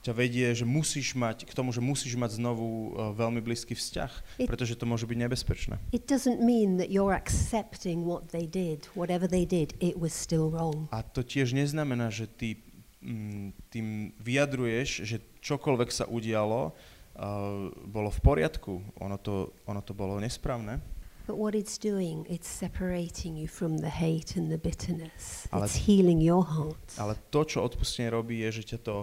ťa vedie, že musíš mať, k tomu, že musíš mať znovu a, veľmi blízky vzťah, It- pretože to môže byť nebezpečné. It doesn't mean that you're accepting what they did, whatever they did, it was still wrong. A to tiež neznamená, že ty mm, tým vyjadruješ, že čokoľvek sa udialo, uh, bolo v poriadku. Ono to, ono to bolo nesprávne. But what it's doing, it's separating you from the hate and the bitterness. Ale- it's healing your heart. Ale to, čo odpustenie robí, je, že ťa to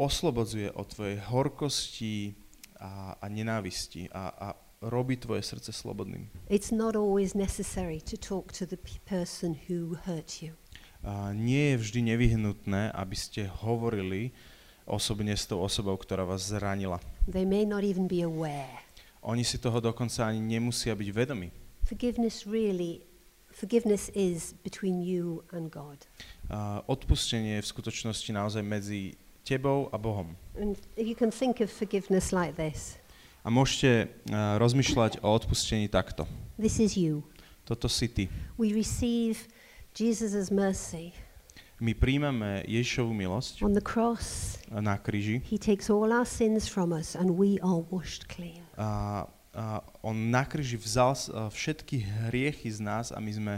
oslobodzuje od tvojej horkosti a, a nenávisti a, a robí tvoje srdce slobodným. It's not always necessary to talk to the person who hurt you. A nie je vždy nevyhnutné, aby ste hovorili osobne s tou osobou, ktorá vás zranila. They may not even be aware. Oni si toho dokonca ani nemusia byť vedomi. Forgiveness really, forgiveness is between you and God. A odpustenie je v skutočnosti naozaj medzi tebou a Bohom. And you can think of forgiveness like this. A môžete uh, rozmýšľať o odpustení takto. This is you. Toto si ty. We receive Jesus' mercy. My príjmame Ježišovu milosť On the cross, na kríži he takes all our sins from us and we are washed clean. a, a on na kríži vzal a všetky hriechy z nás a my sme,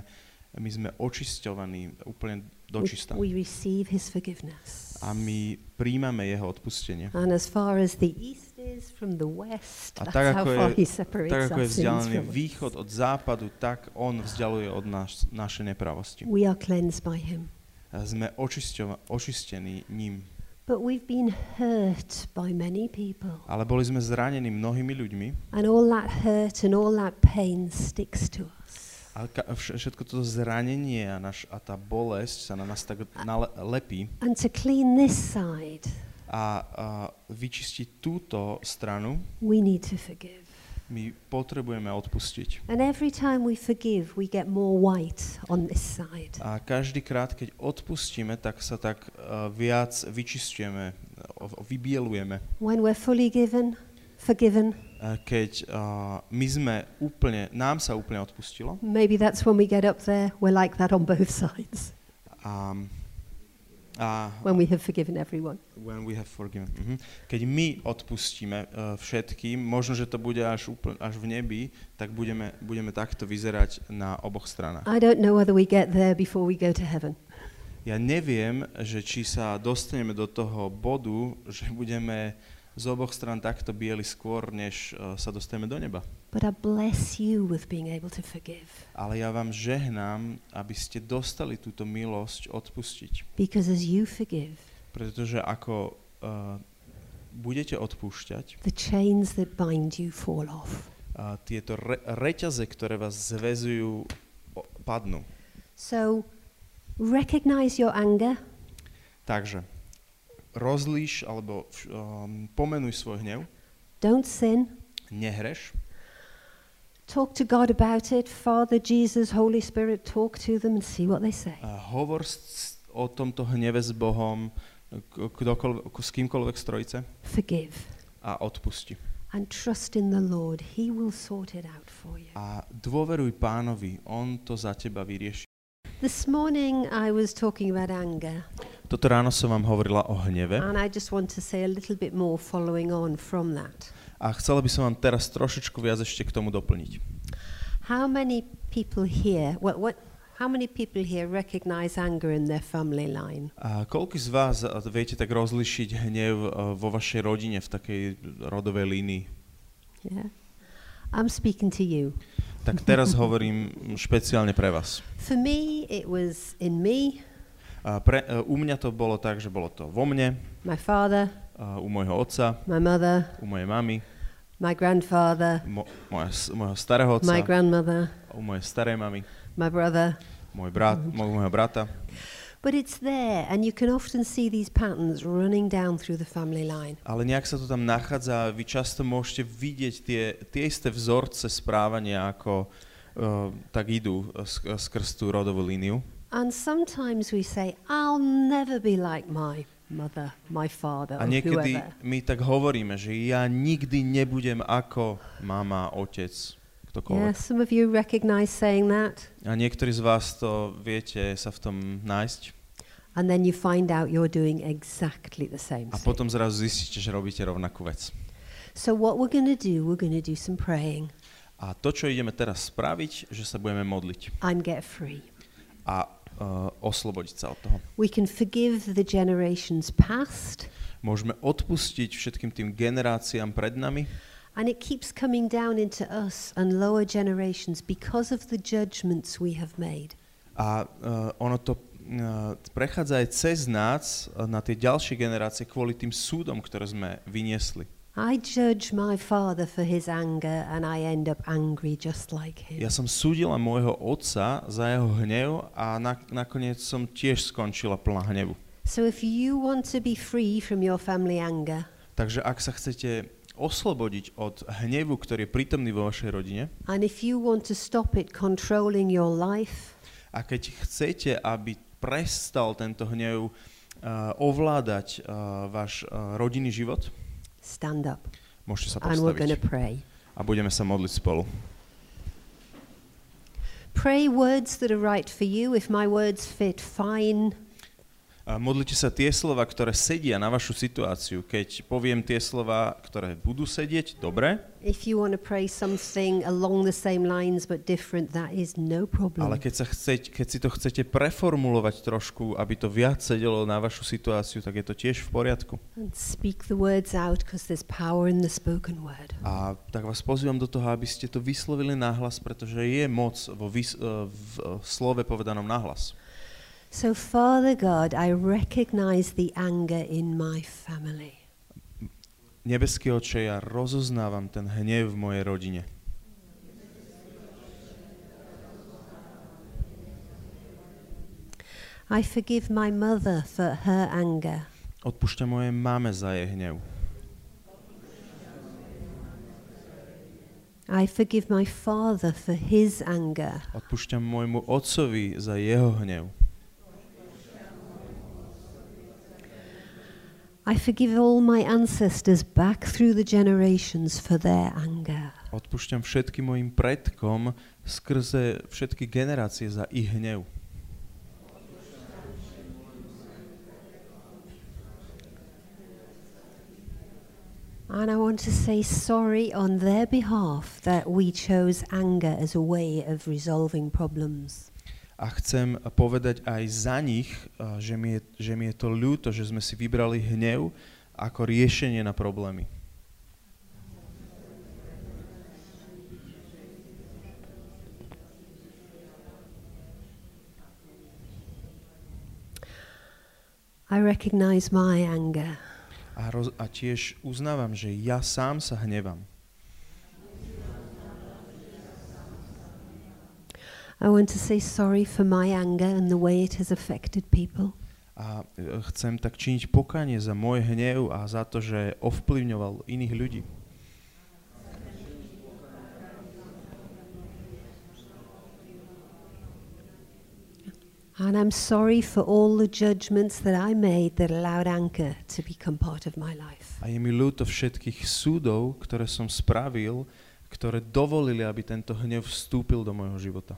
my sme očisťovaní úplne We, dočista. we receive his forgiveness. A my príjmame jeho odpustenie. And as far as the east is from the west, A tak, how ako far je- he separates Tak ako je vzdialený východ od západu, tak on vzdialuje od nás naše nepravosti. We are cleansed by him. A sme očistení ním. But we've been hurt by many people. Ale boli sme zranení mnohými ľuďmi And all that hurt and all that pain sticks to us. A ka- vš- všetko toto zranenie a, naš, a tá bolesť sa na nás tak nale- lepí And to clean this side, a, a vyčistiť túto stranu we need to forgive. my potrebujeme odpustiť. And every time we forgive, we get more white on this side. A každý krát, keď odpustíme, tak sa tak uh, viac vyčistujeme, vybielujeme. When we're fully given, forgiven, keď uh, my sme úplne, nám sa úplne odpustilo maybe that's when we get up there. We're like that on both [LAUGHS] sides a, a when we have forgiven everyone. when we have forgiven. Mhm. Keď my odpustíme uh, všetkým, možno, že to bude až, úplne, až v nebi, tak budeme, budeme takto vyzerať na oboch stranách. I don't know whether we get there before we go to heaven. Ja neviem, že či sa dostaneme do toho bodu, že budeme z oboch stran takto bieli skôr, než uh, sa dostaneme do neba. But I bless you with being able to forgive. Ale ja vám žehnám, aby ste dostali túto milosť odpustiť. Because as you forgive, Pretože ako uh, budete odpúšťať, the chains that bind you fall off. uh, tieto re- reťaze, ktoré vás zväzujú, padnú. So recognize your anger, Takže rozlíš alebo um, pomenuj svoj hnev, don't sin, nehreš, talk to God about it. Father, Jesus, Holy Spirit, talk to them and see what they say. a hovor s, o tomto hneve s Bohom, kdokoľvek, s kýmkoľvek z trojice Forgive a odpusti. and trust in the Lord. He will sort it out for you. A dôveruj pánovi, on to za teba vyrieši. This morning I was talking about anger, Toto ráno som vám hovorila o hneve and I just want to say a little bit more following on from that. a chcela by som vám teraz trošičku viac ešte k tomu doplniť. How many people here, what, what, how many people here recognize anger in their family line? A koľko z vás viete tak rozlišiť hnev a, vo vašej rodine v takej rodovej línii? Yeah. I'm speaking to you. Tak teraz hovorím špeciálne pre vás. For me, it was in me, A pre, a u mňa to bolo tak, že bolo to vo mne, my father, a u môjho otca, my mother, u mojej mamy, my grandfather, mo, moja, môjho starého otca, my grandmother, u mojej starej mamy, my brother. môj brat, môjho brata. But it's there, and you can often see these patterns running down through the family line. Ale nejak sa to tam nachádza a vy často môžete vidieť tie, tie isté vzorce správania, ako uh, tak idú sk- skrz tú rodovú líniu. And sometimes we say, I'll never be like my mother, my father, A niekedy whoever. my tak hovoríme, že ja nikdy nebudem ako mama, otec, Yeah, ktokoľvek. some of you recognize saying that, A niektorí z vás to viete sa v tom nájsť. and then you find out you're doing exactly the same A thing. potom zrazu zistíte, že robíte rovnakú vec. So what we're going to do, we're going to do some praying A to, čo ideme teraz spraviť, že sa budeme modliť and get free. a uh, oslobodiť sa od toho. We can forgive the generations past, Môžeme odpustiť všetkým tým generáciám pred nami and it keeps coming down into us and lower generations because of the judgments we have made. a uh, ono to uh, prechádza aj cez nás uh, na tie ďalšie generácie kvôli tým súdom, ktoré sme vyniesli. I judge my father for his anger and I end up angry just like him. Ja som súdila môjho otca za jeho hnev a na, nakoniec som tiež skončila plná hnevu. So if you want to be free from your family anger, Takže ak sa chcete oslobodiť od hnevu, ktorý je prítomný vo vašej rodine, and if you want to stop it controlling your life, a keď chcete, aby prestal tento hnev uh, ovládať uh, váš uh, rodinný život, stand up môžete sa and we're postaviť pray. a budeme sa modliť spolu. Pray words that are right for you. If my words fit, fine. A modlite sa tie slova, ktoré sedia na vašu situáciu. Keď poviem tie slova, ktoré budú sedieť, dobre, If you want to pray something along the same lines but different, that is no problem. ale keď, sa chceť, keď si to chcete preformulovať trošku, aby to viac sedelo na vašu situáciu, tak je to tiež v poriadku. And speak the words out because there's power in the spoken word. A tak vás pozývam do toho, aby ste to vyslovili nahlas, pretože je moc vo vys- v slove povedanom nahlas. So, Father God, I recognize the anger in my family. Nebeský oče, ja rozoznávam ten hnev v mojej rodine. I forgive my mother for her anger. Odpúšťam mojej mame za jej hnev. I forgive my father for his anger. Odpúšťam môjmu otcovi za jeho hnev. I forgive all my ancestors back through the generations for their anger. Odpúšťam všetkým mojim predkom skrze všetky generácie za ich hnev. And I want to say sorry on their behalf that we chose anger as a way of resolving problems. A chcem povedať aj za nich, a, že mi, je, že mi je to ľúto, že sme si vybrali hnev ako riešenie na problémy. I recognize my anger. A, roz, a tiež uznávam, že ja sám sa hnevam. I want to say sorry for my anger and the way it has affected people. A e, chcem tak činiť pokanie za môj hnev a za to, že ovplyvňoval iných ľudí. And I'm sorry for all the judgments that I made that allowed anger to become part of my life. A je mi ľúto všetkých súdov, ktoré som spravil, ktoré dovolili, aby tento hnev vstúpil do môjho života.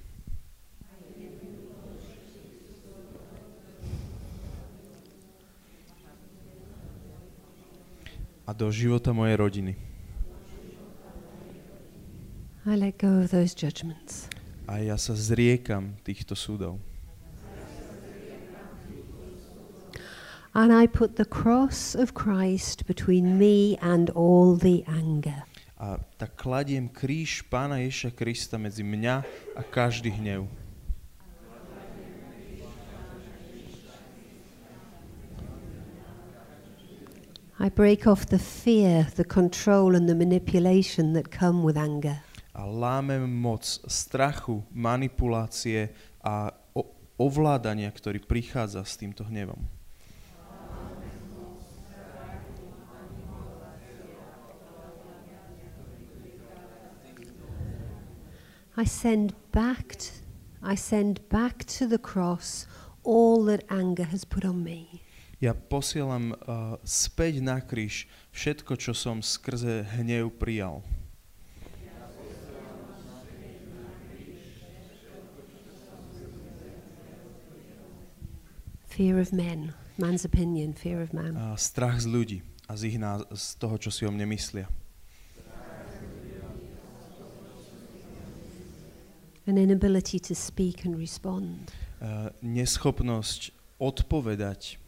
A do života mojej rodiny. I let go of those judgments. A ja sa zriekam týchto súdov. And I put the cross of Christ between me and all the anger. A tak kladiem kríž Pána Ježiša Krista medzi mňa a každý hnev. I break off the fear, the control, and the manipulation that come with anger. A lámem moc strachu, manipulácie a ovládania, ktorý prichádza s týmto hnevom. I send back t- I send back to the cross all that anger has put on me. Ja posielam uh, späť na kríž všetko, čo som skrze hnev prijal. Fear of men, man's opinion, fear of man. Uh, strach z ľudí a z, ich ná- z toho, čo si o mne myslia. An inability to speak and respond. Uh, neschopnosť odpovedať.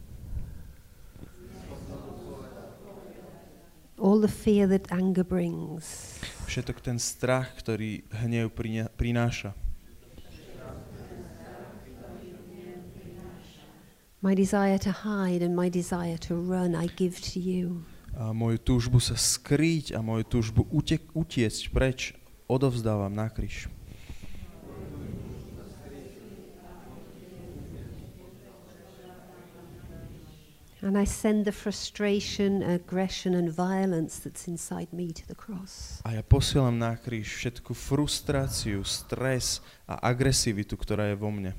All the fear that anger brings. Všetok ten strach, ktorý hnev prináša. My desire to hide and my desire to run, I give to you. A moju túžbu sa skrýť a moju túžbu utek- utiecť preč odovzdávam na kríž. And I send the frustration, aggression, and violence that's inside me to the cross. A ja posielam na kríž všetku frustráciu, stres a agresivitu, ktorá je vo mne.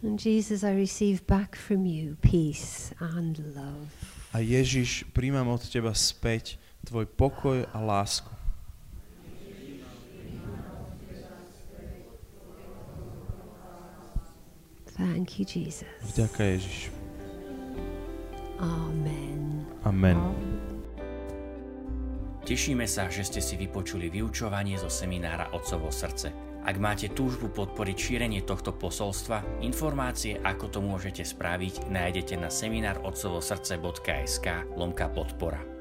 And Jesus, I receive back from you peace and love. A Ježiš, príjmam od teba späť tvoj pokoj a lásku. Thank you, Jesus. Vďaka Ježiš. Amen. Amen. Tešíme sa, že ste si vypočuli vyučovanie zo seminára Otcovo srdce. Ak máte túžbu podporiť šírenie tohto posolstva, informácie, ako to môžete spraviť, nájdete na seminárotcovosrdce.sk lomka podpora.